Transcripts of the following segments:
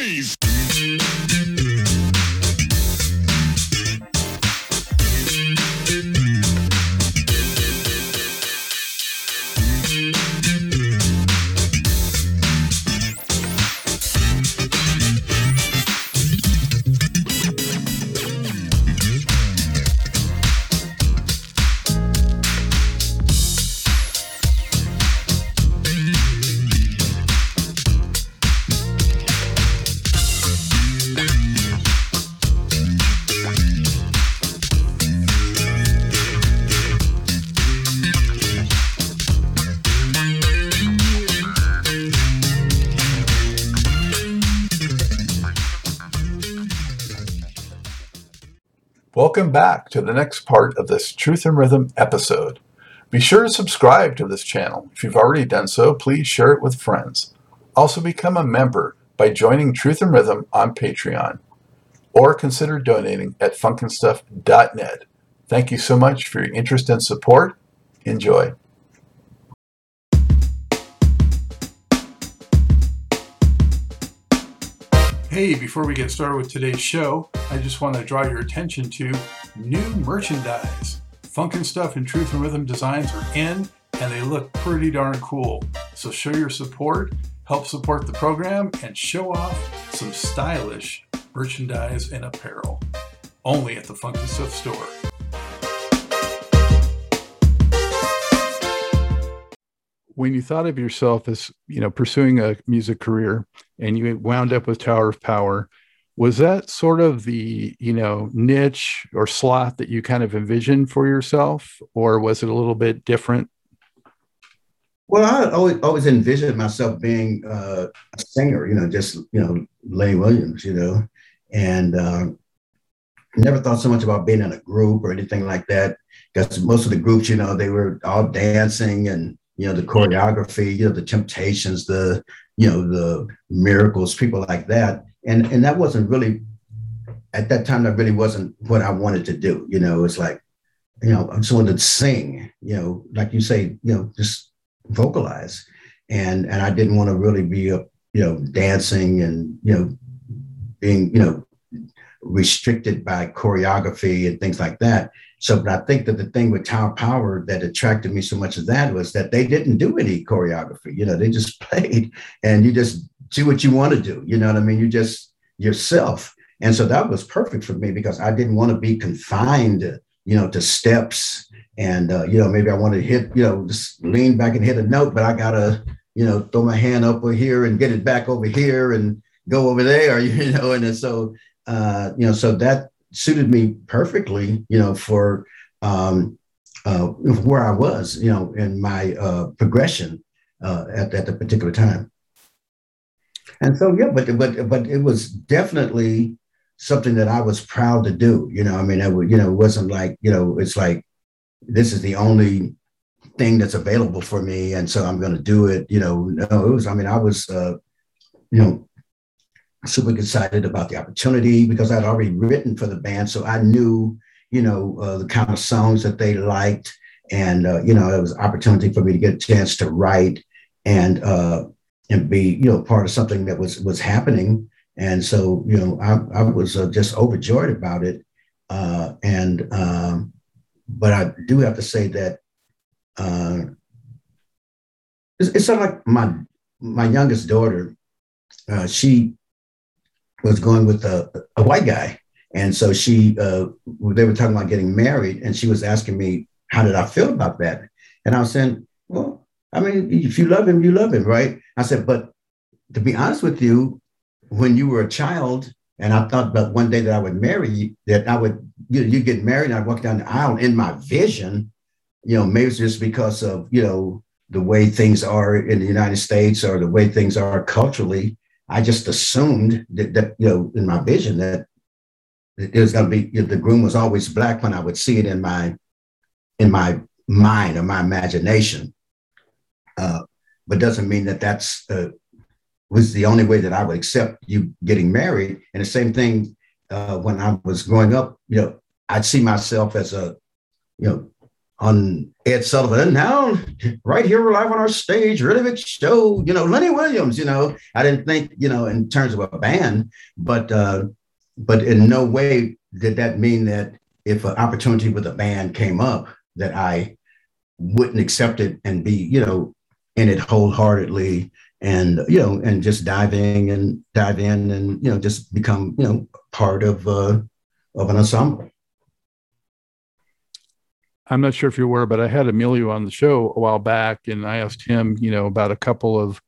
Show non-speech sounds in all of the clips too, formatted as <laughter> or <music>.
noise. Welcome back to the next part of this Truth and Rhythm episode. Be sure to subscribe to this channel. If you've already done so, please share it with friends. Also, become a member by joining Truth and Rhythm on Patreon or consider donating at funkinstuff.net. Thank you so much for your interest and support. Enjoy. Hey, before we get started with today's show, I just want to draw your attention to new merchandise. Funkin' Stuff and Truth and Rhythm designs are in, and they look pretty darn cool. So show your support, help support the program, and show off some stylish merchandise and apparel. Only at the Funkin' Stuff store. When you thought of yourself as you know pursuing a music career and you wound up with tower of power was that sort of the you know niche or slot that you kind of envisioned for yourself or was it a little bit different? Well i always, always envisioned myself being uh, a singer you know just you know Lenny williams you know and uh, never thought so much about being in a group or anything like that because most of the groups you know they were all dancing and you know, the choreography, you know, the temptations, the, you know, the miracles, people like that. And and that wasn't really at that time that really wasn't what I wanted to do. You know, it's like, you know, I just wanted to sing, you know, like you say, you know, just vocalize. And and I didn't want to really be up, you know, dancing and, you know, being, you know, restricted by choreography and things like that. So, but I think that the thing with Tower Power that attracted me so much of that was that they didn't do any choreography. You know, they just <laughs> played and you just do what you want to do. You know what I mean? You just yourself. And so that was perfect for me because I didn't want to be confined, you know, to steps. And, uh, you know, maybe I want to hit, you know, just lean back and hit a note, but I got to, you know, throw my hand up over here and get it back over here and go over there, <laughs> you know. And so, uh, you know, so that suited me perfectly, you know, for um, uh, where I was, you know, in my uh, progression uh, at, at the particular time. And so, yeah, but but but it was definitely something that I was proud to do. You know, I mean, it, you know, it wasn't like you know, it's like this is the only thing that's available for me, and so I'm going to do it. You know, no, it was. I mean, I was, uh, you know, super excited about the opportunity because I'd already written for the band. So I knew, you know, uh, the kind of songs that they liked. And, uh, you know, it was opportunity for me to get a chance to write and, uh, and be, you know, part of something that was, was happening. And so, you know, I, I was uh, just overjoyed about it. Uh, and, um, but I do have to say that uh, it's, it's of like my, my youngest daughter, she was going with a, a white guy. And so she, uh, they were talking about getting married, and she was asking me, how did I feel about that? And I was saying, well, I mean, if you love him, you love him, right? I said, but to be honest with you, when you were a child, and I thought about one day that I would marry you, that I would, you know, you get married, and I walk down the aisle in my vision, you know, maybe it's just because of, you know, the way things are in the United States or the way things are culturally, I just assumed that, that you know, in my vision that it was going to be you know, the groom was always black when I would see it in my in my mind or my imagination. Uh, but doesn't mean that that's uh, was the only way that I would accept you getting married. And the same thing uh, when I was growing up, you know, I'd see myself as a, you know, on Ed Sullivan. Now, right here, we're live on our stage, really big show. You know, Lenny Williams. You know, I didn't think, you know, in terms of a band, but uh, but in no way did that mean that if an opportunity with a band came up, that I wouldn't accept it and be, you know, in it wholeheartedly and you know and just diving and dive in and you know just become you know part of uh, of an ensemble i'm not sure if you're aware but i had emilio on the show a while back and i asked him you know about a couple of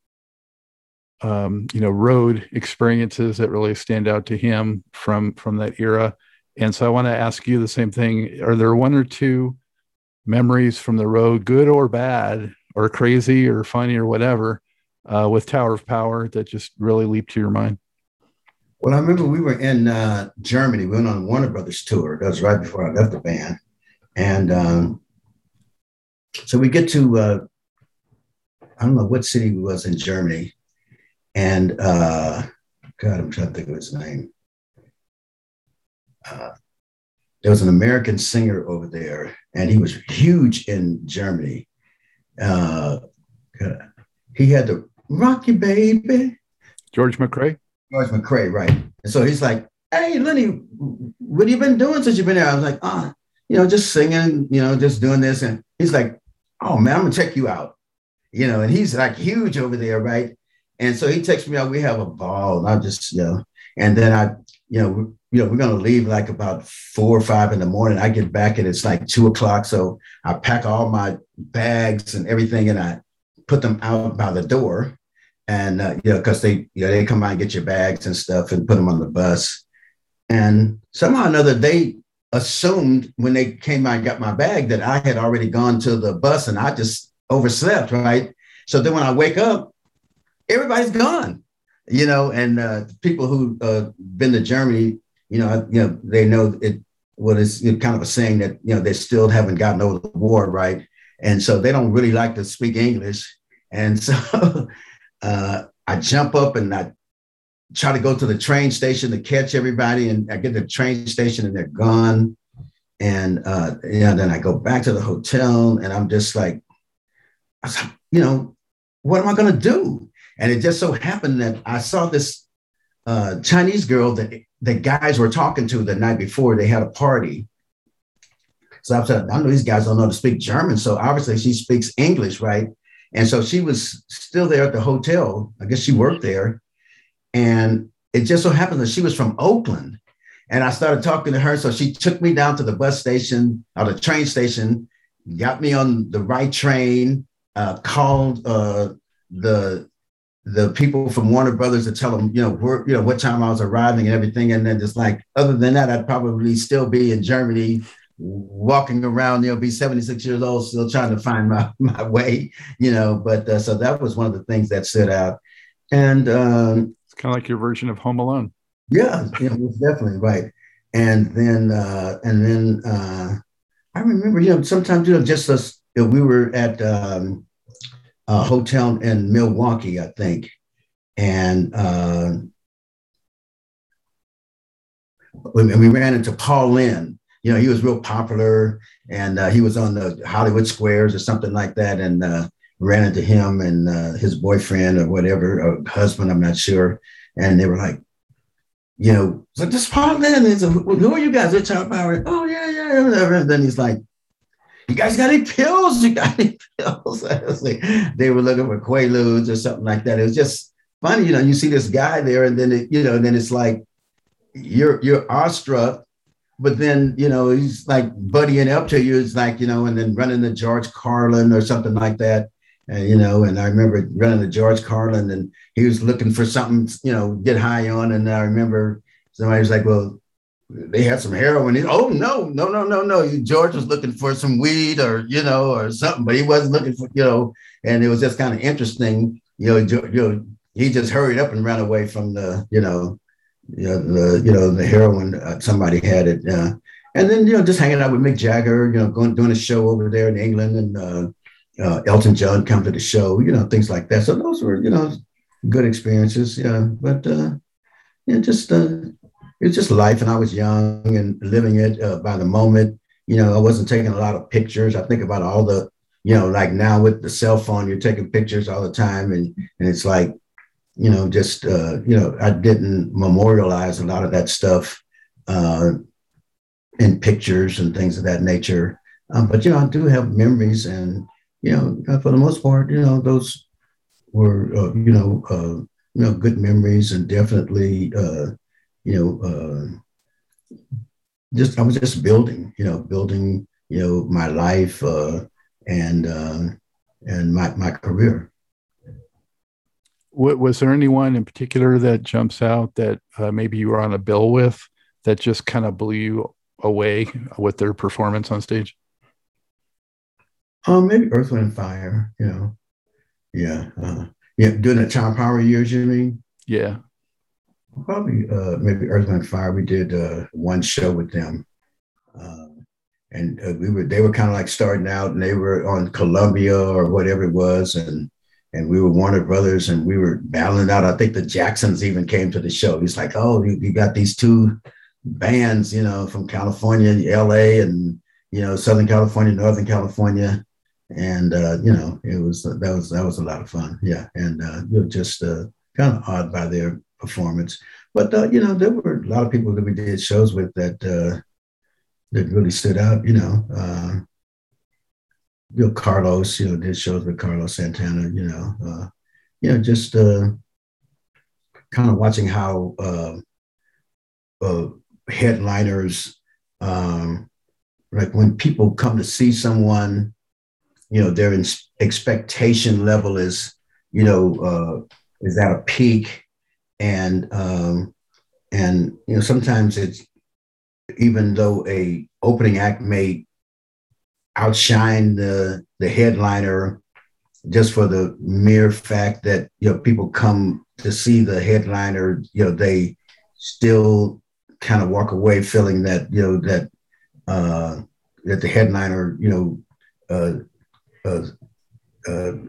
um, you know road experiences that really stand out to him from from that era and so i want to ask you the same thing are there one or two memories from the road good or bad or crazy or funny or whatever uh, with Tower of Power that just really leaped to your mind? Well, I remember we were in uh, Germany. We went on Warner Brothers tour. That was right before I left the band, and um, so we get to uh, I don't know what city we was in Germany, and uh, God, I'm trying to think of his name. Uh, there was an American singer over there, and he was huge in Germany. Uh, he had the Rock Your Baby. George McCrae? George McCrae, right. And so he's like, Hey, Lenny, what have you been doing since you've been there? I was like, Ah, oh, you know, just singing, you know, just doing this. And he's like, Oh man, I'm gonna check you out. You know, and he's like huge over there, right? And so he texts me out, we have a ball, and I just, you know, and then I, you know, you know, we're gonna leave like about four or five in the morning. I get back and it's like two o'clock. So I pack all my bags and everything and I put them out by the door and uh, you know, because they you know they come by and get your bags and stuff and put them on the bus, and somehow or another they assumed when they came by and got my bag that I had already gone to the bus and I just overslept, right? So then when I wake up, everybody's gone, you know, and uh, people who uh, been to Germany, you know, you know, they know it. What is kind of a saying that you know they still haven't gotten over the war, right? And so they don't really like to speak English, and so <laughs> uh, I jump up and I try to go to the train station to catch everybody. And I get to the train station and they're gone. And uh, yeah, then I go back to the hotel and I'm just like, you know, what am I going to do? And it just so happened that I saw this uh, Chinese girl that the guys were talking to the night before. They had a party. So I said, I know these guys don't know to speak German. So obviously she speaks English, right? And so she was still there at the hotel. I guess she worked there. And it just so happened that she was from Oakland. And I started talking to her. So she took me down to the bus station or the train station, got me on the right train, uh, called uh, the the people from Warner Brothers to tell them, you know, where, you know, what time I was arriving and everything. And then just like, other than that, I'd probably still be in Germany walking around, you know, be 76 years old, still trying to find my, <laughs> my way, you know. But uh, so that was one of the things that stood out. And um, it's kind of like your version of Home Alone. Yeah, was definitely right. And then, uh, and then uh, I remember, you know, sometimes, you know, just us, you know, we were at um, a hotel in Milwaukee, I think. And uh, we, ran into Paul Lynde, you know, he was real popular and uh, he was on the Hollywood Squares or something like that. And uh, ran into him and uh, his boyfriend or whatever, or husband, I'm not sure. And they were like, you know, so this Paul Lynde is, who are you guys? They're oh, yeah, yeah, whatever. And then he's like, you guys got any pills? You got any pills? <laughs> like, they were looking for Quaaludes or something like that. It was just funny, you know, you see this guy there and then, it, you know, then it's like, you're, you're awestruck but then you know he's like buddying up to you. It's like you know, and then running the George Carlin or something like that. And you know, and I remember running to George Carlin, and he was looking for something, you know, get high on. And I remember somebody was like, "Well, they had some heroin." He, oh no, no, no, no, no! George was looking for some weed or you know or something, but he wasn't looking for you know. And it was just kind of interesting, you know. You know, he just hurried up and ran away from the you know you know, the you know the heroin uh, somebody had it, uh, and then you know just hanging out with Mick Jagger, you know, going doing a show over there in England, and uh, uh, Elton John come to the show, you know, things like that. So those were you know good experiences, yeah. But uh, yeah, just uh, it's just life, and I was young and living it uh, by the moment, you know, I wasn't taking a lot of pictures. I think about all the, you know, like now with the cell phone, you're taking pictures all the time, and and it's like, you know, just uh, you know, I didn't memorialize a lot of that stuff uh, in pictures and things of that nature. Um, but you know, I do have memories, and you know, for the most part, you know, those were uh, you know uh, you know good memories, and definitely uh, you know uh, just I was just building, you know, building you know my life uh, and uh, and my my career. Was there anyone in particular that jumps out that uh, maybe you were on a bill with that just kind of blew you away with their performance on stage? Um, maybe Earth, Wind, and Fire. You know, yeah, uh, yeah. During the Tower Power years, you mean? Yeah. Probably, uh, maybe Earth, Wind, and Fire. We did uh, one show with them, uh, and uh, we were. They were kind of like starting out, and they were on Columbia or whatever it was, and and we were Warner Brothers, and we were battling out. I think the Jacksons even came to the show. He's like, "Oh, you, you got these two bands, you know, from California, and LA, and you know, Southern California, Northern California." And uh, you know it was that was that was a lot of fun. Yeah. And uh, you know just uh, kind of awed by their performance. But uh, you know there were a lot of people that we did shows with that uh, that really stood out you know uh, you know Carlos you know did shows with Carlos Santana you know uh, you know just kind of watching how uh, headliners um, like when people come to see someone you know their expectation level is you know uh, is at a peak. And um, and you know sometimes it's even though a opening act may outshine the the headliner just for the mere fact that you know people come to see the headliner you know they still kind of walk away feeling that you know that uh that the headliner you know uh,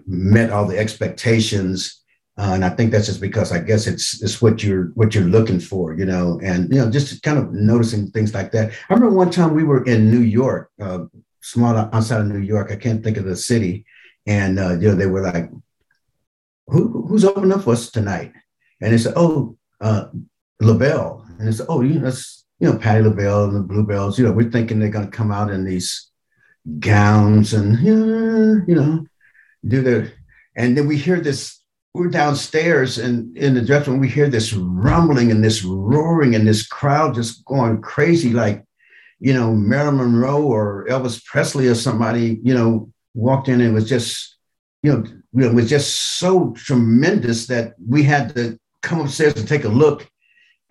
met all the expectations. Uh, and I think that's just because I guess it's it's what you're what you're looking for, you know, and you know, just kind of noticing things like that. I remember one time we were in New York, uh, small outside of New York. I can't think of the city, and uh, you know, they were like, Who, "Who's opening up for us tonight?" And they said, "Oh, uh, LaBelle," and they said, "Oh, you know, you know, Patti LaBelle and the Bluebells." You know, we're thinking they're going to come out in these gowns and you know do the and then we hear this we're downstairs and in the dressing room we hear this rumbling and this roaring and this crowd just going crazy like you know marilyn monroe or elvis presley or somebody you know walked in and was just you know it was just so tremendous that we had to come upstairs and take a look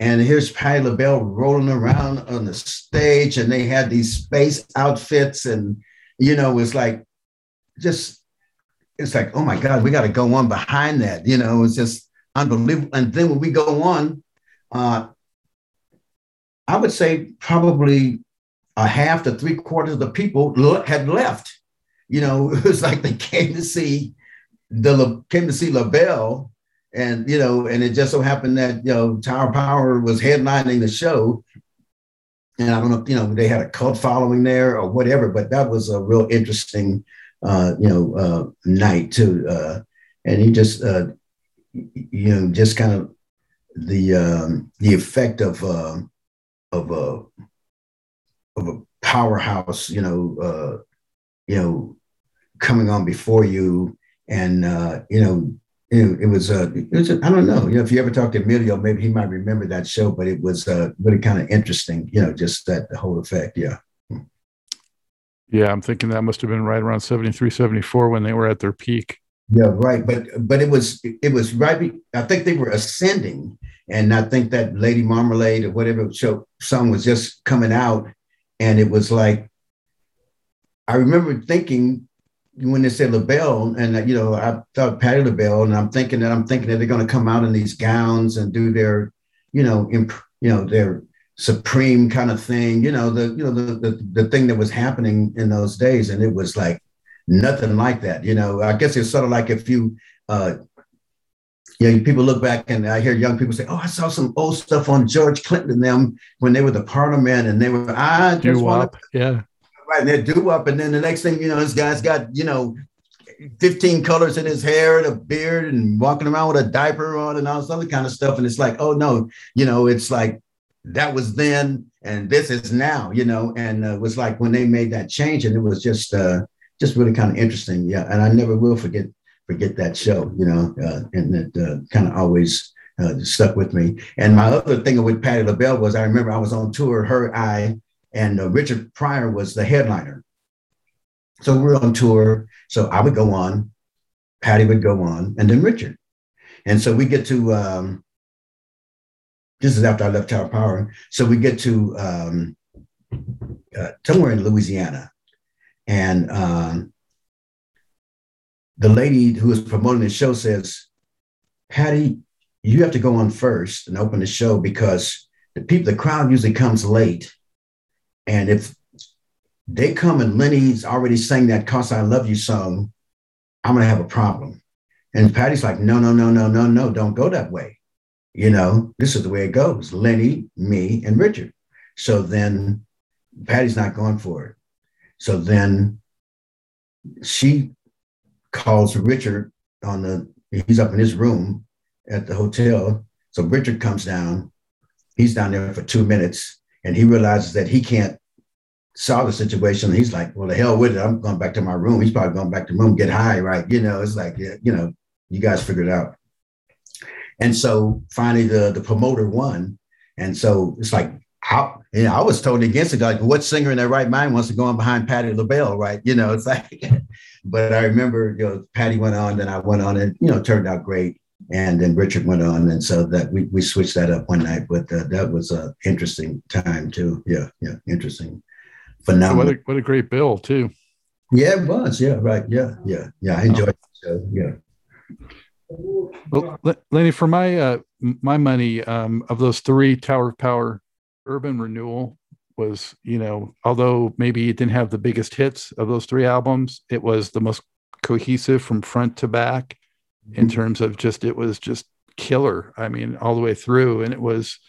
and here's Patti LaBelle rolling around on the stage, and they had these space outfits, and you know, it was like just it's like, oh my God, we got to go on behind that. You know, it's just unbelievable. And then when we go on, uh, I would say probably a half to three quarters of the people had left. You know, <laughs> it was like they came to see the came to see LaBelle and you know, and it just so happened that you know Tower Power was headlining the show, and I don't know, you know, they had a cult following there or whatever, but that was a real interesting, uh, you know, uh, night too. Uh, and he just, uh, you know, just kind of the um, the effect of uh, of a of a powerhouse, you know, uh, you know, coming on before you, and uh, you know, it, it was uh, it was I don't know. You know, if you ever talk to Emilio, maybe he might remember that show, but it was uh, really kind of interesting. You know, just that the whole effect. Yeah. Yeah, I'm thinking that must have been right around 73, 74 when they were at their peak. Yeah, right. But but it was it was right. I think they were ascending, and I think that Lady Marmalade or whatever show song was just coming out, and it was like I remember thinking when they said LaBelle, and you know, I thought Patti LaBelle, and I'm thinking that I'm thinking that they're going to come out in these gowns and do their, you know, imp, you know, their supreme kind of thing, you know, the you know the, the the thing that was happening in those days, and it was like nothing like that. You know, I guess it's sort of like if you. uh you know, people look back and I hear young people say, "Oh, I saw some old stuff on George Clinton and them when they were the Parliament, and they were I just want yeah, Right, and they do up, and then the next thing you know, this guy's got you know 15 colors in his hair and a beard and walking around with a diaper on and all this other kind of stuff. And it's like, oh no, you know, it's like that was then and this is now, you know, and uh, it was like when they made that change and it was just uh, just really kind of interesting. Yeah. And I never will forget forget that show, you know, uh, and it uh, kind of always uh, stuck with me. And my other thing with Patti LaBelle was I remember I was on tour, her, I, and uh, Richard Pryor was the headliner. So we are on tour. So I would go on, Patti would go on, and then Richard. And so we get to, um, this is after I left Tower Power. So we get to um, uh, somewhere in Louisiana. And um, the lady who was promoting the show says, "Patti, you have to go on first and open the show because the people, the crowd usually comes late. And if they come and Lenny's already sang that Cause I Love You song, I'm gonna have a problem. And Patti's like, no, no, no, no, no, no, don't go that way. You know, this is the way it goes. Lenny, me, and Richard. So then Patti's not going for it. So then she calls Richard on the, he's up in his room at the hotel. So Richard comes down. He's down there for two minutes and he realizes that he can't solve the situation. He's like, well, the hell with it. I'm going back to my room. He's probably going back to room, get high, right? You know, it's like, you know, you guys figure it out. And so finally the, the promoter won. And so it's like, how, you know, I was totally against it. Like, what singer in their right mind wants to go on behind Patti LaBelle, right? You know, it's like, <laughs> but I remember, you know, Patti went on, then I went on, and you know, turned out great. And then Richard went on, and so that we we switched that up one night. But uh, that was an interesting time too. Yeah, yeah, interesting phenomenal. What a, what a great bill too. Yeah, it was. Yeah, right. Yeah, yeah, yeah. I enjoyed oh. it. yeah. Well, Lenny, for my uh, my money, um, of those three Tower of Power, Urban Renewal was, you know, although maybe it didn't have the biggest hits of those three albums, it was the most cohesive from front to back. In terms of just it was just killer. I mean, all the way through, and it was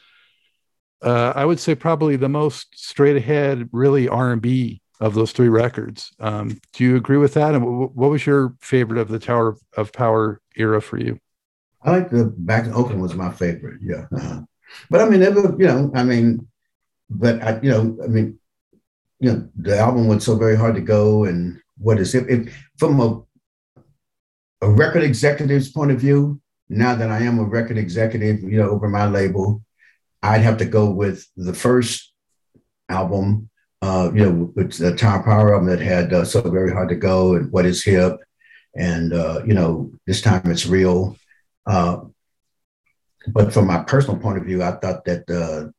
uh, I would say probably the most straight ahead, really R and B of those three records. Um, do you agree with that? And w- what was your favorite of the Tower of Power era for you? I like the Back to Oakland was my favorite. Yeah, uh-huh. but I mean, it was, you know, I mean, but I, you know, I mean, you know, the album was so very hard to go, and what is it? If, from a a record executive's point of view, now that I am a record executive, you know, over my label, I'd have to go with the first album, uh, you know, with the Tower Power album that had uh, So Very Hard to Go and What is Hip and, uh, you know, This Time It's Real. Uh, but from my personal point of view, I thought that uh,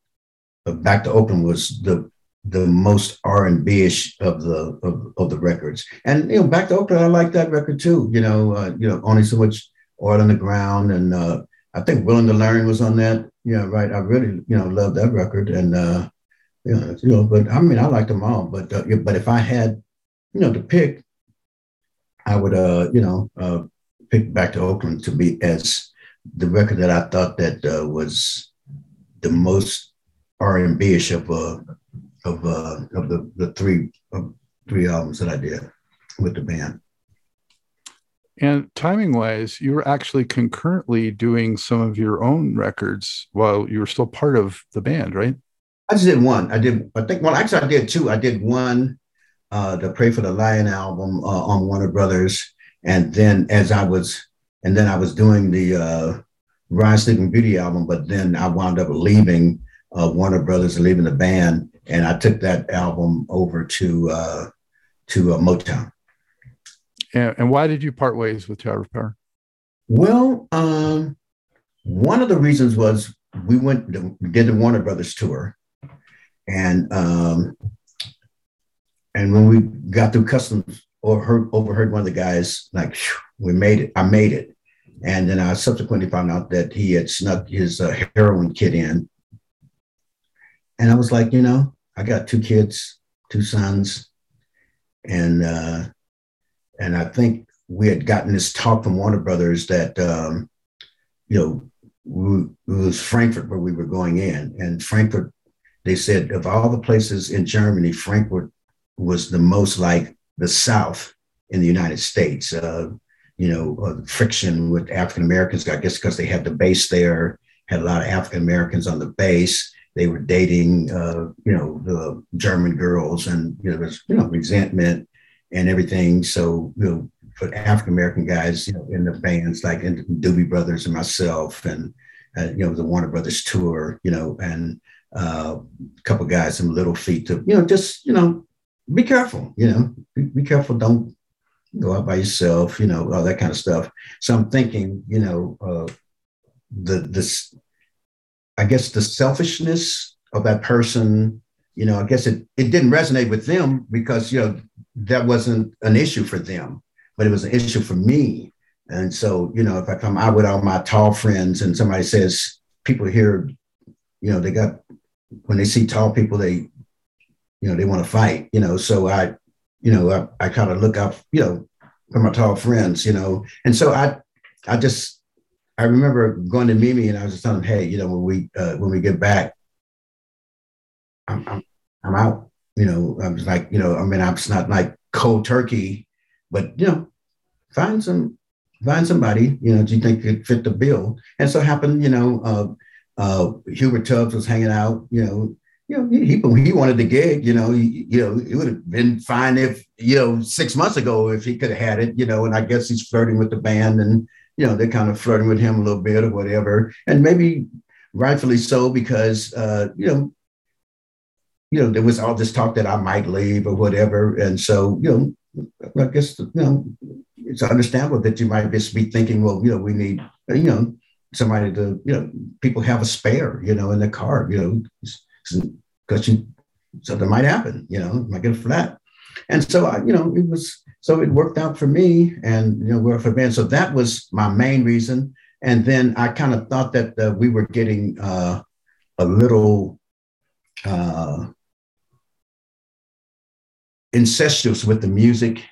Back to Oakland was the the most R and B ish of the of, of, the records, and you know, Back to Oakland, I like that record too. You know, uh, you know, only so much oil on the ground, and uh, I think Willing to Learn was on that. Yeah, right. I really, you know, love that record, and uh, you know, you know, but I mean, I like them all. But uh, but if I had, you know, to pick, I would, uh, you know, uh, pick Back to Oakland to be as the record that I thought that uh, was the most R and B ish of uh, of uh, of the the three uh, three albums that I did with the band. And timing wise, you were actually concurrently doing some of your own records while you were still part of the band, right? I just did one. I did, I think, well, actually, I did two. I did one, uh, the Pray for the Lion album uh, on Warner Brothers. And then as I was, and then I was doing the uh, Rise Sleeping Beauty album, but then I wound up leaving uh, Warner Brothers and leaving the band. And I took that album over to, uh, to uh, Motown. And, and why did you part ways with Tower of Power? Well, um, one of the reasons was we went to, we did the Warner Brothers tour, and um, and when we got through customs, overheard overheard one of the guys like, "We made it! I made it!" And then I subsequently found out that he had snuck his uh, heroin kit in, and I was like, you know, I got two kids, two sons, and uh, and I think we had gotten this talk from Warner Brothers that um, you know we, it was Frankfurt where we were going in, and Frankfurt. They said of all the places in Germany, Frankfurt was the most like the South in the United States. Uh, you know, uh, friction with African Americans, I guess because they had the base there, had a lot of African Americans on the base. They were dating, uh, you know, the German girls, and you know, there was you know resentment and everything. So, you know, for African American guys, you know, in the bands like in Doobie Brothers and myself, and uh, you know, the Warner Brothers tour, you know, and uh, a couple guys, some Little Feat to, you know, just, you know, be careful, you know, be, be, careful. Don't go out by yourself, you know, all that kind of stuff. So I'm thinking, you know, uh, the, this, I guess the selfishness of that person, you know, I guess it, it didn't resonate with them because, you know, that wasn't an issue for them, but it was an issue for me. And so, you know, if I come out with all my tall friends and somebody says, people here, you know, they got when they see tall people, they, you know, they want to fight, you know. So I, you know, I, I kind of look up, you know, for my tall friends, you know. And so I, I just, I remember going to Mimi and I was just telling him, hey, you know, when we uh, when we get back, I'm, I'm I'm out. You know, I was like, you know, I mean, I'm not like cold turkey, but you know, find some find somebody, you know, do you think could fit the bill? And so happened, you know, uh, uh, Hubert Tubbs was hanging out, you know, you know, he, he wanted the gig, you know, he, you know, it would have been fine if, you know, six months ago, if he could have had it, you know, and I guess he's flirting with the band and, you know, they're kind of flirting with him a little bit or whatever. And maybe rightfully so, because, uh, you know, you know, there was all this talk that I might leave or whatever. And so, you know, I guess, you know, it's understandable that you might just be thinking, well, you know, we need, you know, somebody to, you know, people have a spare, you know, in the car, you know, because you something might happen, you know, might get a flat. And so I, you know, it was so it worked out for me and you know, we're for band. So that was my main reason. And then I kind of thought that uh, we were getting uh, a little uh, incestuous with the music.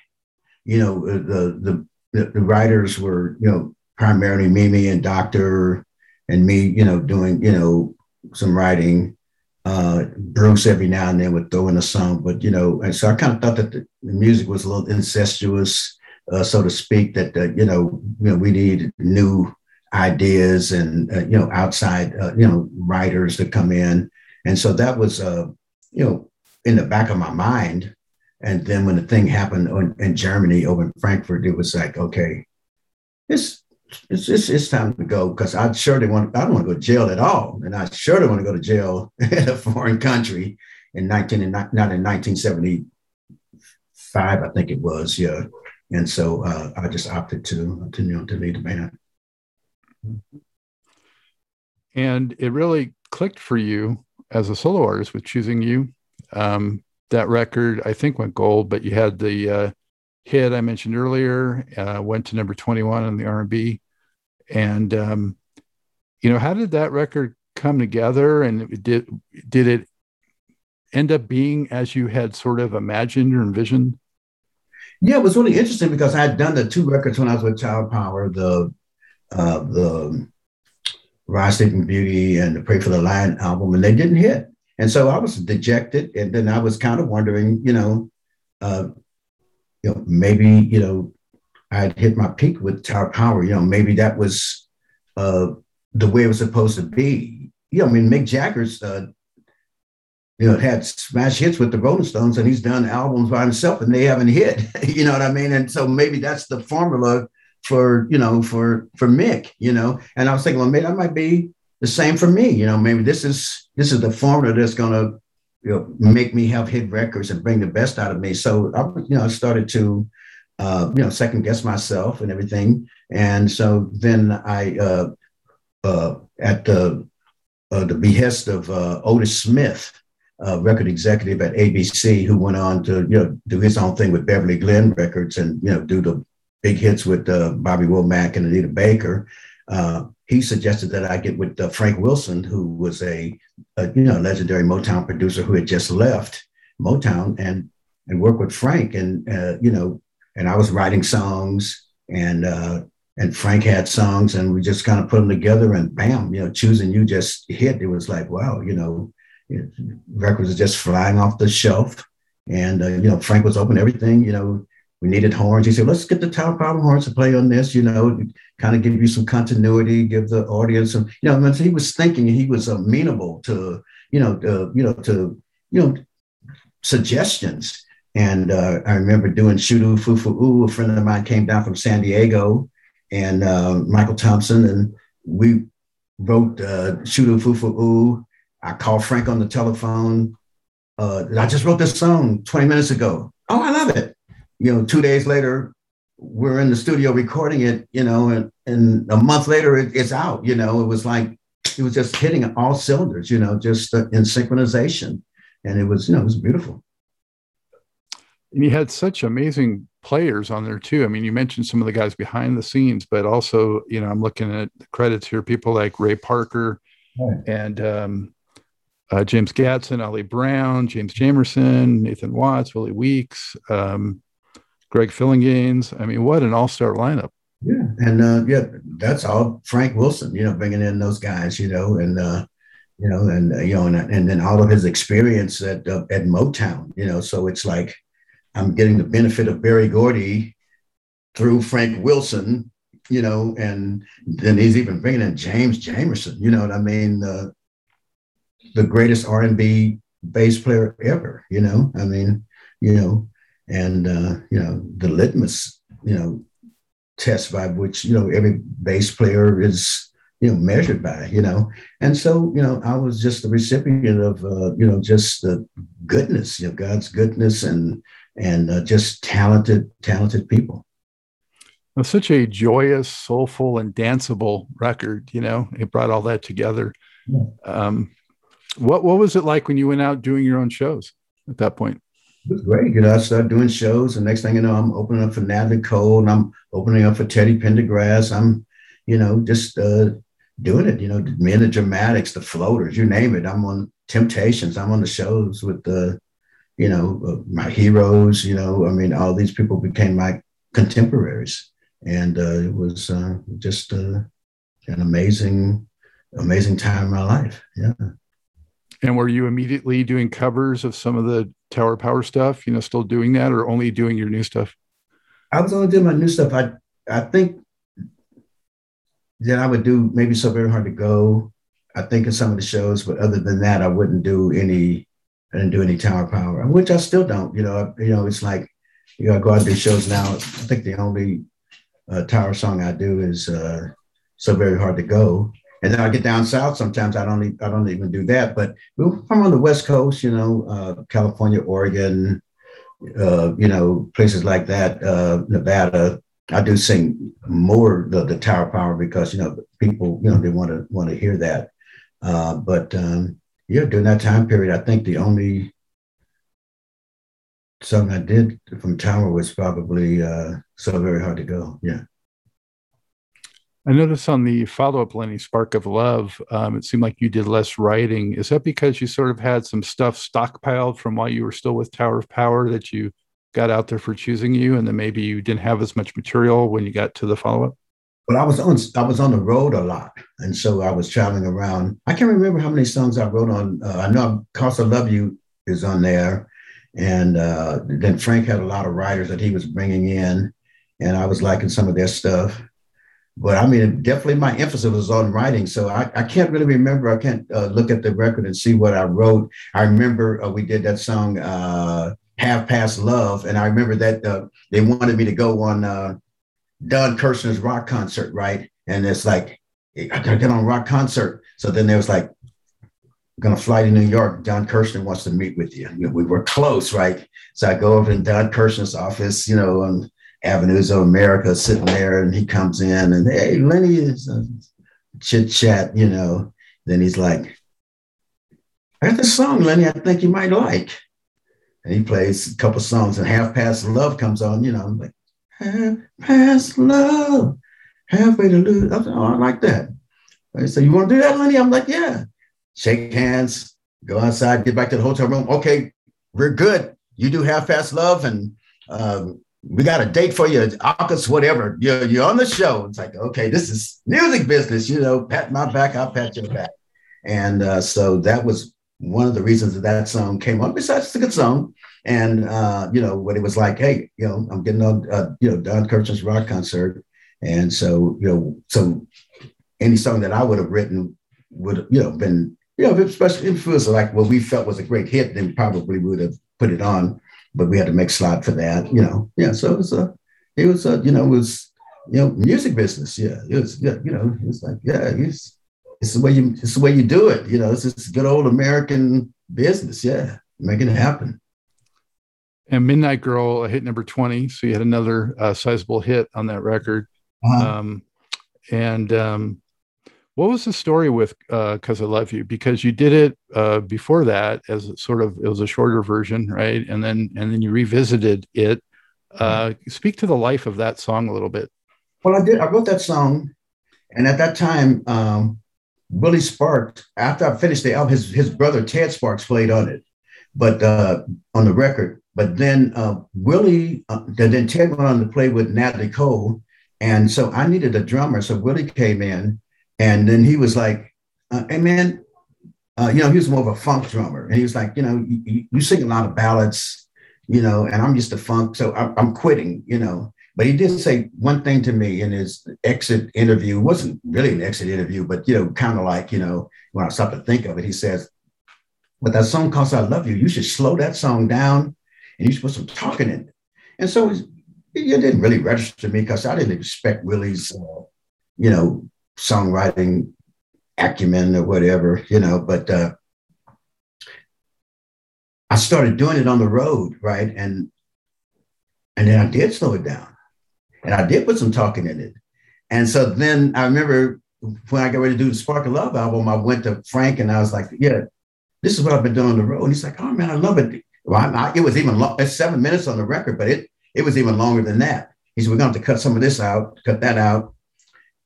You know, the, the the writers were, you know, primarily Mimi and Doctor and me, you know, doing, you know, some writing. Uh, Bruce every now and then would throw in a song, but you know, and so I kind of thought that the, the music was a little incestuous, uh, so to speak. That uh, you know, you know, we need new ideas and uh, you know, outside uh, you know, writers to come in, and so that was uh, you know, in the back of my mind. And then when the thing happened in, in Germany over in Frankfurt, it was like, okay, this it's, it's, it's time to go because I sure they want I don't want to go to jail at all, and I sure don't want to go to jail <laughs> in a foreign country in 19 not in 1975 I think it was yeah, and so uh, I just opted to to you know to lead the band. And it really clicked for you as a solo artist with choosing you. Um, that record I think went gold, but you had the uh, hit I mentioned earlier, uh, went to number 21 on the R&B. And, um, you know, how did that record come together? And did, did it end up being as you had sort of imagined or envisioned? Yeah, it was really interesting because I had done the two records when I was with Tower Power, the uh, the Rise Sleeping Beauty and the Pray for the Lion album, and they didn't hit. And so I was dejected, and then I was kind of wondering, you know, uh, you know, maybe, you know, I had hit my peak with Tower Power. You know, maybe that was uh, the way it was supposed to be. You know, I mean, Mick Jagger's, uh, you know, had smash hits with the Rolling Stones, and he's done albums by himself, and they haven't hit. <laughs> you know what I mean? And so maybe that's the formula for you know for for Mick. You know, and I was thinking, well, maybe that might be the same for me. You know, maybe this is this is the formula that's going to you know, make me have hit records and bring the best out of me. So I, you know, I started to, uh, you know, second guess myself and everything. And so then I, uh, uh, at the uh, the behest of uh, Otis Smith, record executive at ABC, who went on to you know do his own thing with Beverly Glen Records and you know do the big hits with uh, Bobby Womack and Anita Baker. Uh, he suggested that I get with uh, Frank Wilson, who was a, a, you know legendary Motown producer who had just left Motown, and and work with Frank, and uh, you know, and I was writing songs, and uh, and Frank had songs, and we just kind of put them together, and bam, you know, choosing you just hit. It was like wow, you know, records are just flying off the shelf, And, uh, you know, Frank was open everything, you know, we needed horns. He said, let's get the Tower Power horns to play on this, you know, kind of give you some continuity, give the audience some, you know, he was thinking he was amenable to, you know, uh, you know, to, you know, suggestions. And uh, I remember doing Foo Foo Ooh. A friend of mine came down from San Diego and uh, Michael Thompson, and we wrote uh, Foo Foo Ooh. I called Frank on the telephone. Uh, I just wrote this song 20 minutes ago. Oh, I love it. You know, two days later, we're in the studio recording it, you know, and, and a month later it, it's out, you know, it was like, it was just hitting all cylinders, you know, just uh, in synchronization. And it was, you know, it was beautiful. And you had such amazing players on there too. I mean, you mentioned some of the guys behind the scenes, but also, you know, I'm looking at the credits here, people like Ray Parker and um, uh, James Gadson, Ollie Brown, James Jamerson, Nathan Watts, Willie Weeks, um, Greg Phillinganes. I mean, what an all-star lineup. Yeah, and uh, yeah, that's all Frank Wilson. You know, bringing in those guys. You know, and uh, you know, and uh, you know, and, and then all of his experience at uh, at Motown. You know, so it's like I'm getting the benefit of Berry Gordy through Frank Wilson. You know, and then he's even bringing in James Jamerson. You know what I mean? Uh, the greatest R&B bass player ever. You know, I mean, you know, and uh, you know the litmus you know test by which you know every bass player is you know measured by you know and so you know i was just the recipient of uh, you know just the goodness you know god's goodness and and uh, just talented talented people well, such a joyous soulful and danceable record you know it brought all that together yeah. um, what what was it like when you went out doing your own shows at that point it was great. You know, I started doing shows, and next thing you know, I'm opening up for Natalie Cole, and I'm opening up for Teddy Pendergrass. I'm, you know, just uh, doing it. You know, me and the Dramatics, the Floaters, you name it. I'm on Temptations. I'm on the shows with the, you know, uh, my heroes. You know, I mean, all these people became my contemporaries, and uh, it was uh, just uh, an amazing, amazing time in my life. Yeah. And were you immediately doing covers of some of the Tower Power stuff? You know, still doing that, or only doing your new stuff? I was only doing my new stuff. I I think that I would do maybe so very hard to go. I think in some of the shows, but other than that, I wouldn't do any. I didn't do any Tower Power, which I still don't. You know, you know, it's like you know, I go out to these shows now. I think the only uh, Tower song I do is uh, "So Very Hard to Go," And then I get down south. Sometimes I don't. I don't even do that. But I'm on the West Coast. You know, uh, California, Oregon. Uh, you know, places like that. Uh, Nevada. I do sing more the, the Tower Power because you know people. You know, they want to want to hear that. Uh, but um, yeah, during that time period, I think the only song I did from Tower was probably uh, "So Very Hard to Go." Yeah. I noticed on the follow up, Lenny Spark of Love, um, it seemed like you did less writing. Is that because you sort of had some stuff stockpiled from while you were still with Tower of Power that you got out there for choosing you, and then maybe you didn't have as much material when you got to the follow up? Well, I was on I was on the road a lot, and so I was traveling around. I can't remember how many songs I wrote on. Uh, I know "Cause I Love You" is on there, and uh, then Frank had a lot of writers that he was bringing in, and I was liking some of their stuff but I mean, definitely my emphasis was on writing. So I, I can't really remember. I can't uh, look at the record and see what I wrote. I remember uh, we did that song, uh, Half Past Love. And I remember that uh, they wanted me to go on uh, Don Kirshner's rock concert, right? And it's like, I gotta get on rock concert. So then there was like, gonna fly to New York. Don Kirshner wants to meet with you. we were close, right? So I go over in Don Kirshner's office, you know, and Avenues of America sitting there, and he comes in and hey, Lenny is chit chat, you know. Then he's like, I got this song, Lenny, I think you might like. And he plays a couple songs, and Half Past Love comes on, you know. I'm like, Half Past Love, halfway to lose. I, oh, I like that. I said, You want to do that, Lenny? I'm like, Yeah. Shake hands, go outside, get back to the hotel room. Okay, we're good. You do Half Past Love, and um, we got a date for you, August, whatever. You're, you're on the show. It's like, okay, this is music business, you know, pat my back, I'll pat your back. And uh, so that was one of the reasons that that song came on. Besides, it's a good song. And uh, you know, when it was like, hey, you know, I'm getting on, uh, you know, Don Kirshner's rock concert, and so you know, so any song that I would have written would you know been you know especially if it was like what we felt was a great hit, then probably would have put it on, but we had to make slot for that, you know. Yeah, so it was a, it was a, you know, it was you know, music business. Yeah, it was good. You know, it's like yeah, it's it's the way you it's the way you do it. You know, it's just good old American business. Yeah, making it happen. And Midnight Girl hit number 20. So you had another uh, sizable hit on that record. Uh-huh. Um, and um, what was the story with Because uh, I Love You? Because you did it uh, before that as sort of, it was a shorter version, right? And then, and then you revisited it. Uh, mm-hmm. speak to the life of that song a little bit. Well, I did. I wrote that song. And at that time, um, Willie Sparks, after I finished the album, his, his brother Ted Sparks played on it, but uh, on the record. But then uh, Willie, uh, then Ted went on to play with Natalie Cole. And so I needed a drummer. So Willie came in and then he was like, uh, hey man, uh, you know, he was more of a funk drummer. And he was like, you know, you, you sing a lot of ballads, you know, and I'm just a funk. So I'm, I'm quitting, you know. But he did say one thing to me in his exit interview. It wasn't really an exit interview, but you know, kind of like, you know, when I start to think of it, he says, But that song called I Love You, you should slow that song down and you should put some talking in it. And so it, didn't really register to me because I didn't expect Willie's, uh, you know, songwriting acumen or whatever, you know, but uh, I started doing it on the road, right? And and then I did slow it down. And I did put some talking in it. And so then I remember when I got ready to do the Spark of Love album, I went to Frank and I was like, yeah, this is what I've been doing on the road. And he's like, oh man, I love it. Well, I, I, it was even long, it's seven minutes on the record, but it, it was even longer than that. He said, we're going to have to cut some of this out, cut that out.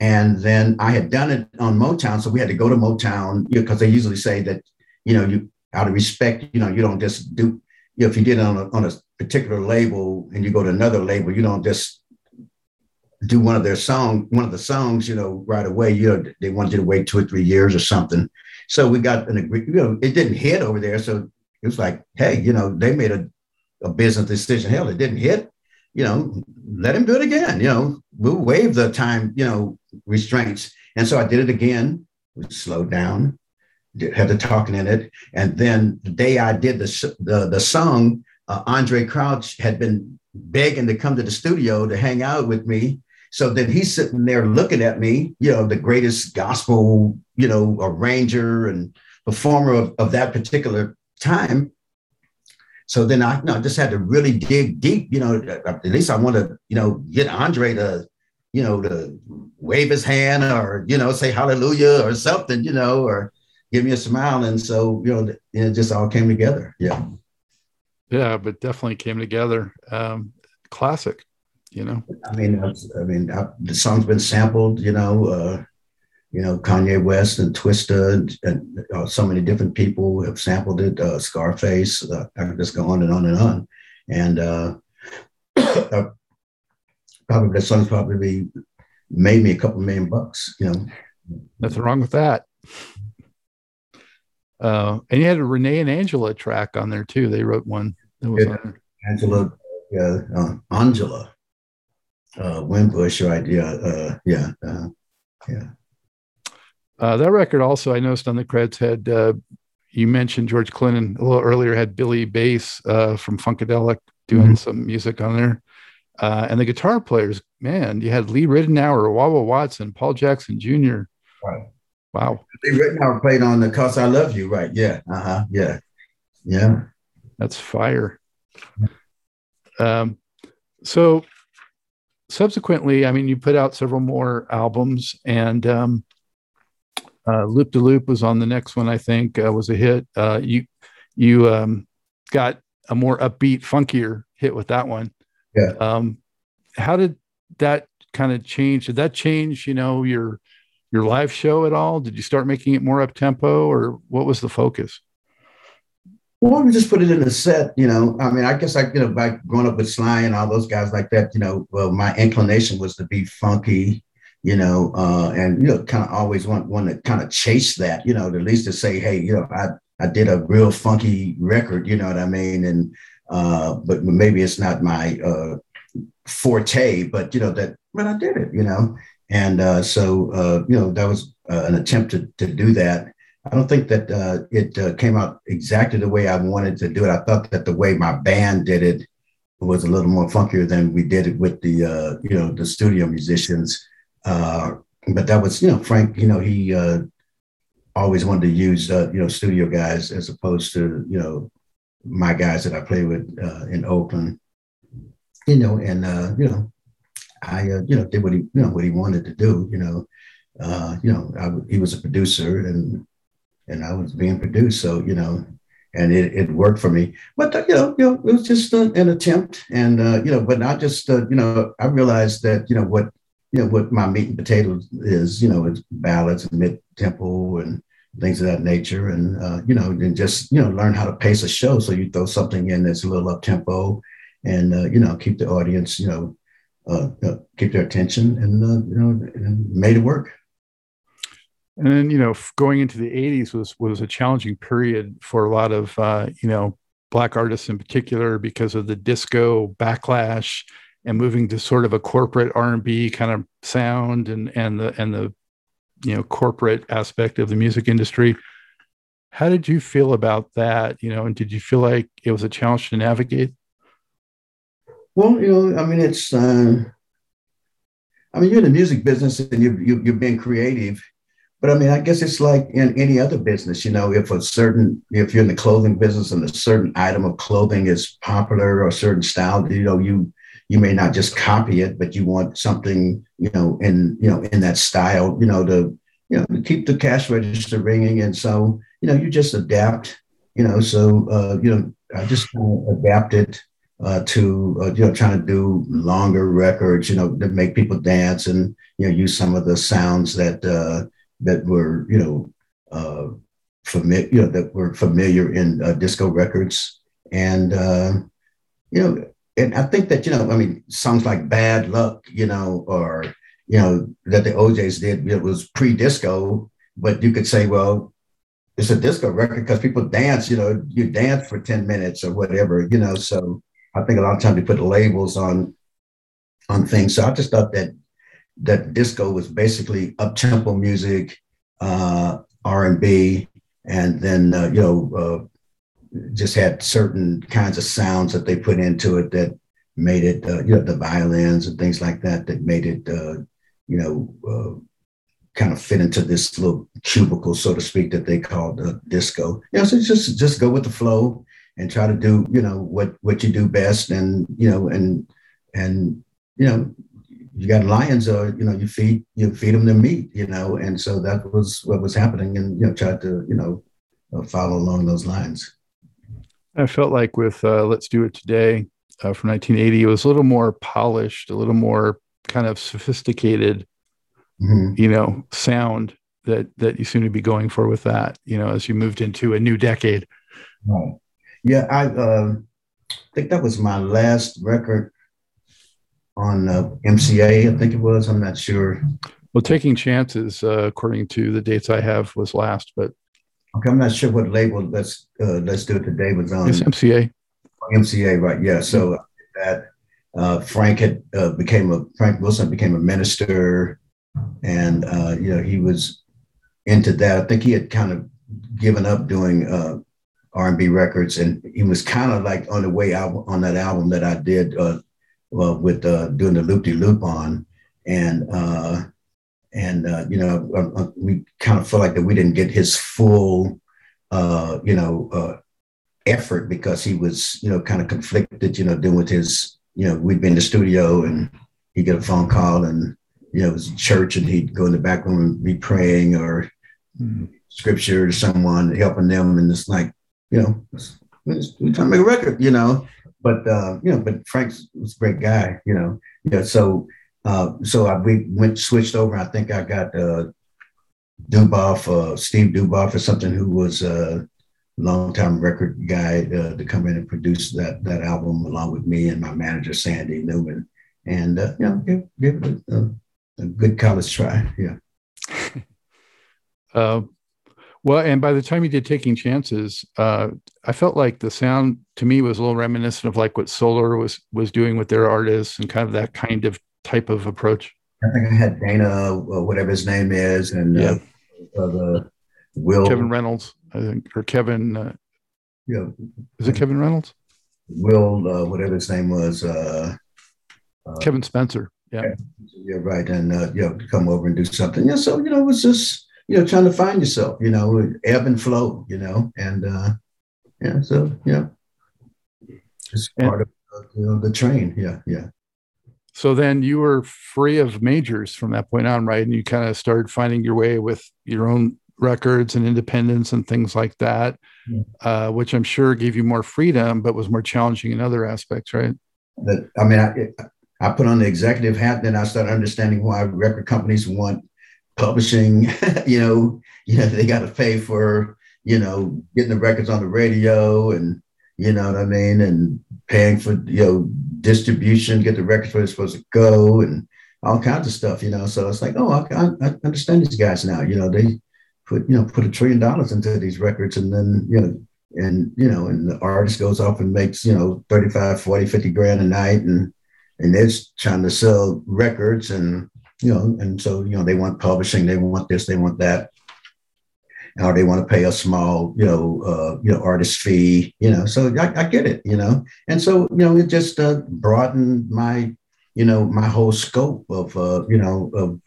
And then I had done it on Motown. So we had to go to Motown because they usually say that, you know, you out of respect, you know, you don't just do, you know, if you did it on a, on a particular label and you go to another label, you don't just do one of their song, one of the songs, you know, right away. You know, they wanted you to wait two or three years or something. So we got an agreement. You know, it didn't hit over there. So it was like, hey, you know, they made a, a business decision. Hell, it didn't hit. You know, let him do it again. You know, we'll waive the time, you know, restraints. And so I did it again. We slowed down, did, had the talking in it. And then the day I did the the, the song, uh, Andraé Crouch had been begging to come to the studio to hang out with me so then he's sitting there looking at me, you know, the greatest gospel, you know, arranger and performer of, of that particular time. So then I, you know, just had to really dig deep, you know, at least I want to, you know, get Andre to, you know, to wave his hand or, you know, say hallelujah or something, you know, or give me a smile. And so, you know, it just all came together. Yeah. Yeah, but definitely came together. Um, classic you know i mean i mean I, the song's been sampled you know uh you know kanye west and twista and, and uh, so many different people have sampled it uh scarface uh, i could just go on and on and on and uh, <coughs> uh probably the song's probably made me a couple million bucks you know nothing wrong with that uh, and you had a René and Angela track on there too. They wrote one. That was yeah, Angela, yeah, uh, Angela uh, Winbush, right? Yeah, uh, yeah, uh, yeah. Uh, that record also, I noticed on the credits had uh, you mentioned George Clinton a little earlier had Billy Bass uh, from Funkadelic doing mm-hmm. some music on there, uh, and the guitar players, man, you had Lee Ritenour, Wah-Wah Watson, Paul Jackson Jr. Right. Wow. Lee Ritenour played on the "Cause I Love You," right? Yeah. Uh huh. Yeah. Yeah. That's fire. Um, so subsequently, I mean, you put out several more albums, and um, uh, Loop de Loop was on the next one. I think uh, was a hit. Uh, you you um, got a more upbeat, funkier hit with that one. Yeah. Um, how did that kind of change? Did that change, you know, your your live show at all? Did you start making it more up tempo, or what was the focus? Well, we just put it in the set, you know. I mean, I guess I, you know, by growing up with Sly and all those guys like that, you know, well, my inclination was to be funky, you know, uh, and you know, kind of always want one to kind of chase that, you know, at least to say, hey, you know, I I did a real funky record, you know what I mean, and uh, but maybe it's not my uh, forte. But you know that, but I did it, you know, and uh, so uh, you know that was uh, an attempt to to do that. I don't think that it came out exactly the way I wanted to do it. I thought that the way my band did it was a little more funkier than we did it with the you know the studio musicians. but that was you know Frank, you know he always wanted to use uh, you know studio guys as opposed to you know my guys that I play with uh, in Oakland. You know, and uh, you know, I uh, you know did what he you know what he wanted to do. You know, uh, you know I, he was a producer and and I was being produced. So you know, and it, it worked for me. But uh, you know, you know, it was just an attempt, and uh, you know, but not just uh, you know. I realized that you know what you know what my meat and potatoes is. You know, it's ballads and mid tempo and things of that nature, and uh, you know, and just you know, learn how to pace a show. So you throw something in that's a little up tempo, and uh, you know, keep the audience, you know, uh, uh keep their attention, and uh, you know, and made it work. And then you know, going into the '80s was was a challenging period for a lot of uh, you know black artists in particular because of the disco backlash and moving to sort of a corporate R&B kind of sound and and the and the you know corporate aspect of the music industry. How did you feel about that you know and did you feel like it was a challenge to navigate? Well you know i mean it's uh, i mean you're in the music business and you, you, you're being creative but i mean i guess it's like in any other business you know if a certain if you're in the clothing business and a certain item of clothing is popular or a certain style you know you you may not just copy it, but you want something, you know, in you know in that style, you know, to you know to keep the cash register ringing. And so, you know, you just adapt, you know. So, uh, you know, I just adapted uh, to uh, you know trying to do longer records, you know, that make people dance and you know use some of the sounds that uh, that were you know uh, familiar, you know, that were familiar in uh, disco records, and uh, you know and I think that you know, I mean, songs like "Bad Luck," you know, or you know that the OJ's did, it was pre-disco, but you could say, well, it's a disco record because people dance. You know, you dance for ten minutes or whatever. You know, so I think a lot of times we put labels on on things. So I just thought that that disco was basically up tempo music, uh, R and B, and then uh, you know uh, just had certain kinds of sounds that they put into it that made it, uh, you know, the violins and things like that, that made it, uh, you know, uh, kind of fit into this little cubicle, so to speak, that they called uh, disco. You know, so just just go with the flow and try to do, you know, what what you do best, and you know, and and you know, you got lions, or you know, you feed you feed them the meat, you know, and so that was what was happening, and you know, tried to you know uh, follow along those lines. I felt like with uh, Let's Do It Today uh, from 1980, it was a little more polished, a little more kind of sophisticated, mm-hmm. you know, sound that that you seem to be going for with that, you know, as you moved into a new decade. Right. Yeah, I uh, think that was my last record on uh, MCA. I think it was. I'm not sure. Well, taking chances, uh, according to the dates I have, was last, but Okay, I'm not sure what label let's uh, let's do it today was on. It's MCA. MCA, right? Yeah. So that uh, Frank had uh, became a Frank Wilson became a minister, and uh, you know he was into that. I think he had kind of given up doing uh, R&B records, and he was kind of like on the way out on that album that I did uh, well with uh, doing the loop de loop on, and uh, and uh, you know uh, uh, we kind of feel like that we didn't get his full uh, you know uh, effort because he was you know kind of conflicted you know doing with his you know we'd be in the studio and he'd get a phone call and you know it was church and he'd go in the back room and be praying or mm-hmm. scripture to someone helping them and it's like you know we're, trying to make a record you know but uh, you know but Frank was a great guy you know yeah so uh, so I, we went switched over. I think I got uh, Duboff, uh, Steve Duboff, or something, who was a longtime record guy uh, to come in and produce that that album along with me and my manager Sandy Newman, and uh, you know, give, give it a, a, good college try. Yeah. uh, <laughs> Well, and by the time you did Taking Chances, uh, I felt like the sound to me was a little reminiscent of like what Solar was was doing with their artists and kind of that kind of type of approach. I think I had Dana, uh, whatever his name is, and uh, yeah. uh, the Will Kevin Reynolds, I think, or Kevin. Uh, yeah, is it Kevin Reynolds? Will, uh, whatever his name was. Uh, Kevin Spencer. Yeah. Yeah, right. And uh, you know, come over and do something. Yeah. So, you know, it was just, you know, trying to find yourself, you know, ebb and flow, you know, and uh yeah, so yeah. It's part of you know, the train. Yeah, yeah. So then you were free of majors from that point on, right? And you kind of started finding your way with your own records and independence and things like that, yeah. uh, which I'm sure gave you more freedom, but was more challenging in other aspects, right? That I mean, I, I put on the executive hat, then I started understanding why record companies want publishing. <laughs> you know, you know, they got to pay for, you know, getting the records on the radio and, you know what I mean, and paying for, you know, distribution, get the records where they're supposed to go and all kinds of stuff, you know. So it's like, oh, I, I understand these guys now. You know, they put, you know, put a trillion dollars into these records and then, you know, and, you know, and the artist goes off and makes, you know, 35, 40, 50 grand a night and, and they're trying to sell records and you know and so you know they want publishing they want this they want that or they want to pay a small you know uh, you know artist fee you know so I, I, get it you know and so you know it just uh, broadened my you know my whole scope of uh, you know of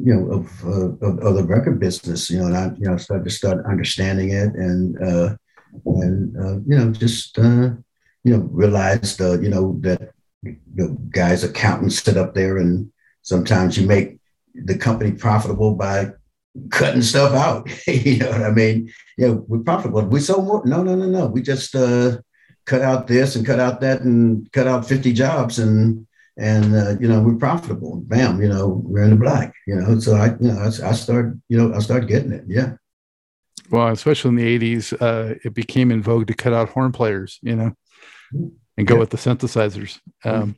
you know of, uh, of, of the record business you know and I you know started to start understanding it and uh, and uh, you know just uh, you know realized uh, you know that the guys accountants sit up there and sometimes you make the company profitable by cutting stuff out <laughs> you know what i mean yeah we're profitable we sold more no no no no we just uh, cut out this and cut out that and cut out 50 jobs and and uh, you know we're profitable bam you know we're in the black you know so i you know i, I started you know i started getting it yeah well especially in the 80s uh, it became in vogue to cut out horn players you know and go yeah. with the synthesizers. Um,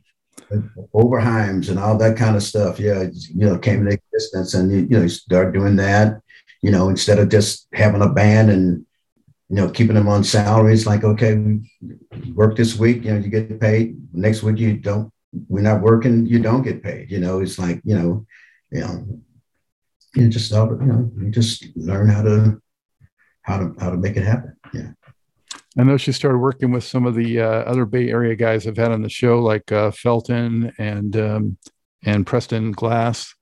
Oberheims and all that kind of stuff. Yeah, you know, came into existence, and you, you know, you start doing that. You know, instead of just having a band and you know keeping them on salaries, like okay, work this week, you know, you get paid. Next week you don't. We're not working, you don't get paid. You know, it's like you know, you know, you just you know, you just learn how to how to how to make it happen. Yeah. I know she started working with some of the uh, other Bay Area guys I've had on the show, like uh, Felton and um, and Preston Glass.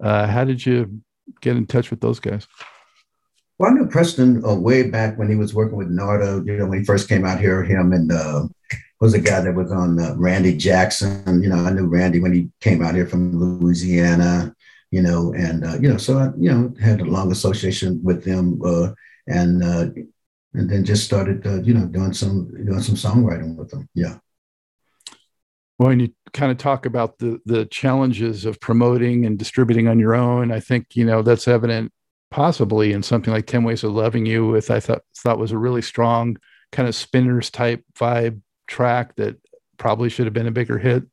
Uh, how did you get in touch with those guys? Well, I knew Preston uh, way back when he was working with Narada. You know, when he first came out here, him and uh, was a guy that was on uh, Randy Jackson. You know, I knew Randy when he came out here from Louisiana. You know, and you know, so I you know had a long association with them, and and then just started, uh, you know, doing some doing some songwriting with them. Yeah. Well, and you kind of talk about the the challenges of promoting and distributing on your own. I think you know that's evident possibly in something like 10 ways of loving you with i thought thought was a really strong kind of spinners type vibe track that probably should have been a bigger hit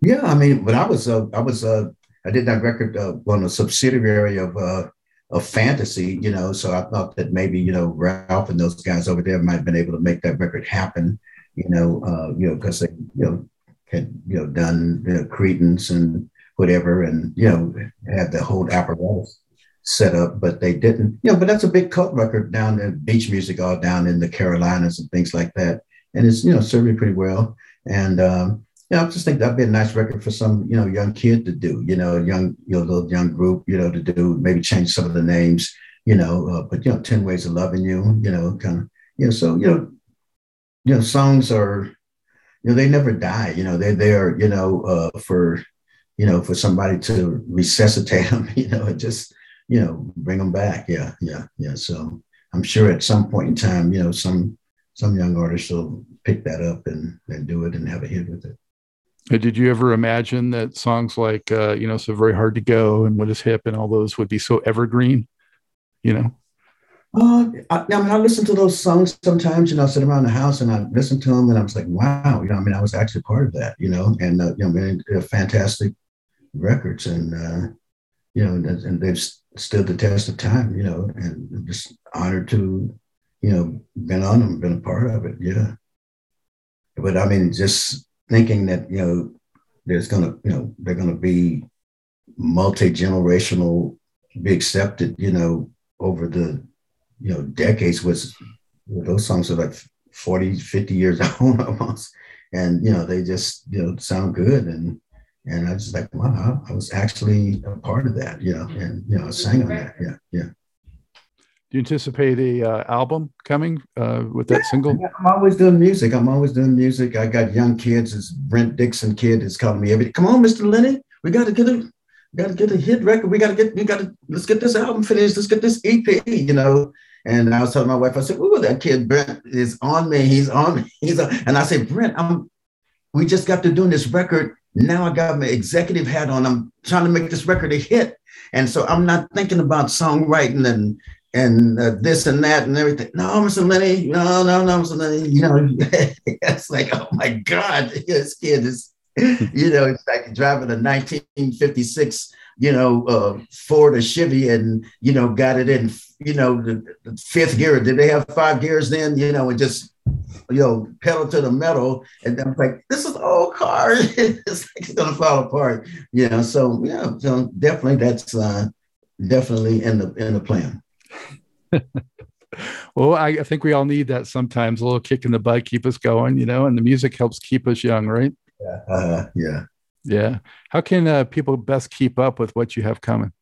yeah i mean but i was uh, i was uh, i did that record uh, on a subsidiary of uh, of fantasy, you know. So I thought that maybe you know Ralph and those guys over there might have been able to make that record happen, you know, uh, you know, because they you know had you know done you know, Creedence and whatever, and you know had the whole apparatus set up, but they didn't, you know. But that's a big cult record down in beach music, all down in the Carolinas and things like that, and it's you know serving pretty well. And um, you know, I just think that'd be a nice record for some, you know, young kid to do, you know, young, you know, little young group, you know, to do, maybe change some of the names, you know, uh, but, you know, 10 Ways of Loving You, you know, kind of, you know, so, you know, you know, songs are, you know, they never die, you know, they, they are, you know, uh, for, you know, for somebody to resuscitate them, you know, and just, you know, bring them back. Yeah. Yeah. Yeah. So I'm sure at some point in time, you know, some, some young artists will pick that up and, and do it and have a hit with it. Did you ever imagine that songs like, uh, you know, So Very Hard to Go and What is Hip and all those would be so evergreen, you know? Uh, I, I, mean, I listen to those songs sometimes, you know, I sit around the house and I listen to them and I was like, wow, you know, I mean, I was actually part of that, you know, and, uh, you know, man, fantastic records and, uh, you know, and, and they've, stood the test of time, you know, and just honored to, you know, been on them, been a part of it. Yeah. But I mean, just thinking that, you know, there's gonna, you know, they're gonna be multi-generational, be accepted, you know, over the, you know, decades was those songs are like 40, 50 years <laughs> old almost. And, you know, they just, you know, sound good. And, and I was like, wow, I was actually a part of that, you know, and, you know, I sang on that. Yeah. Yeah. Do you anticipate a uh, album coming uh, with that single? I'm always doing music. I'm always doing music. I got young kids. This Brent Dixon kid is calling me every. Come on, Mr. Lenny, we got to get a, got to get a hit record. We got to get, we got to, let's get this album finished. Let's get this EP, you know. And I was telling my wife, I said, "Ooh, that kid Brent is on me. He's on me. He's on." And I said, "Brent, I'm. We just got to doing this record. Now I got my executive hat on. I'm trying to make this record a hit, and so I'm not thinking about songwriting and and uh, this and that and everything. No, Mr. Lenny, no, no, no, Mr. Lenny. You know, <laughs> it's like, oh my God, <laughs> this kid is, you know, it's like driving a 1956, you know, uh, Ford or Chevy, and you know, got it in, you know, the, the fifth gear. Did they have five gears then? You know, and just you know, pedal to the metal. And I'm like, this is old car. <laughs> it's like it's gonna fall apart. You know, so yeah, so definitely that's uh definitely in the in the plan. <laughs> well, I, I, think we all need that sometimes, a little kick in the butt, keep us going, you know, and the music helps keep us young, right? Yeah. Uh, yeah. Yeah. How can uh, people best keep up with what you have coming?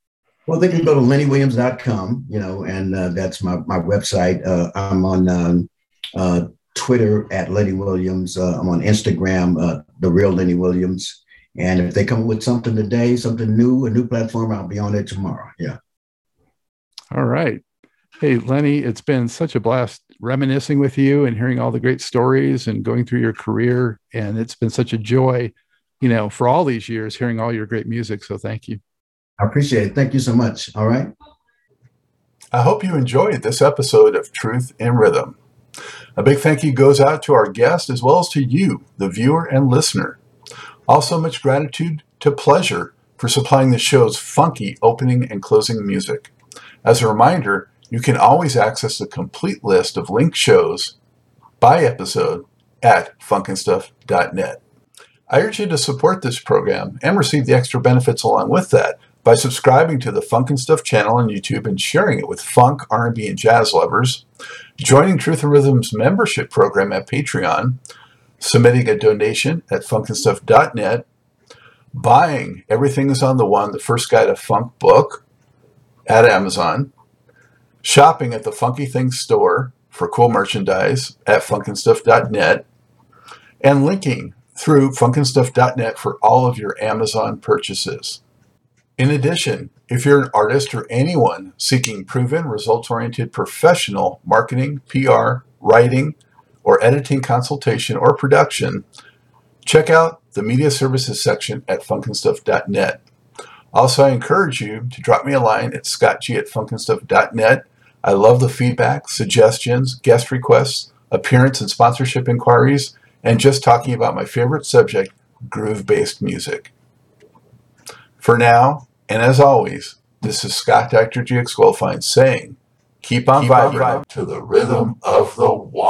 Well, they can go to lennywilliams.com, you know, and uh, that's my, my website. Uh, I'm on um, uh, Twitter at Lenny Williams. Uh, I'm on Instagram, The Real Lenny Williams. And if they come with something today, something new, a new platform, I'll be on it tomorrow. Yeah. All right. Hey, Lenny, it's been such a blast reminiscing with you and hearing all the great stories and going through your career. And it's been such a joy, you know, for all these years hearing all your great music. So thank you. I appreciate it. Thank you so much. All right. I hope you enjoyed this episode of Truth in Rhythm. A big thank you goes out to our guest as well as to you, the viewer and listener. Also, much gratitude to Pleasure for supplying the show's funky opening and closing music. As a reminder, you can always access the complete list of linked shows by episode at funknstuff.net. I urge you to support this program and receive the extra benefits along with that by subscribing to the Funk and Stuff channel on YouTube and sharing it with funk, R&B, and jazz lovers, joining Truth in Rhythm's membership program at Patreon, submitting a donation at funknstuff.net, buying Everything is on the One, the first guide to funk book at Amazon, shopping at the Funky Things store for cool merchandise at funknstuff.net, and linking through funknstuff.net for all of your Amazon purchases. In addition, if you're an artist or anyone seeking proven, results oriented professional marketing, PR, writing, or editing consultation or production, check out the media services section at funknstuff.net. Also, I encourage you to drop me a line at scottg at funknstuff.net. I love the feedback, suggestions, guest requests, appearance and sponsorship inquiries, and just talking about my favorite subject, groove based music. For now, and as always, this is Scott Dr. GX Goldfine saying, keep on keep vibing to the rhythm of the one.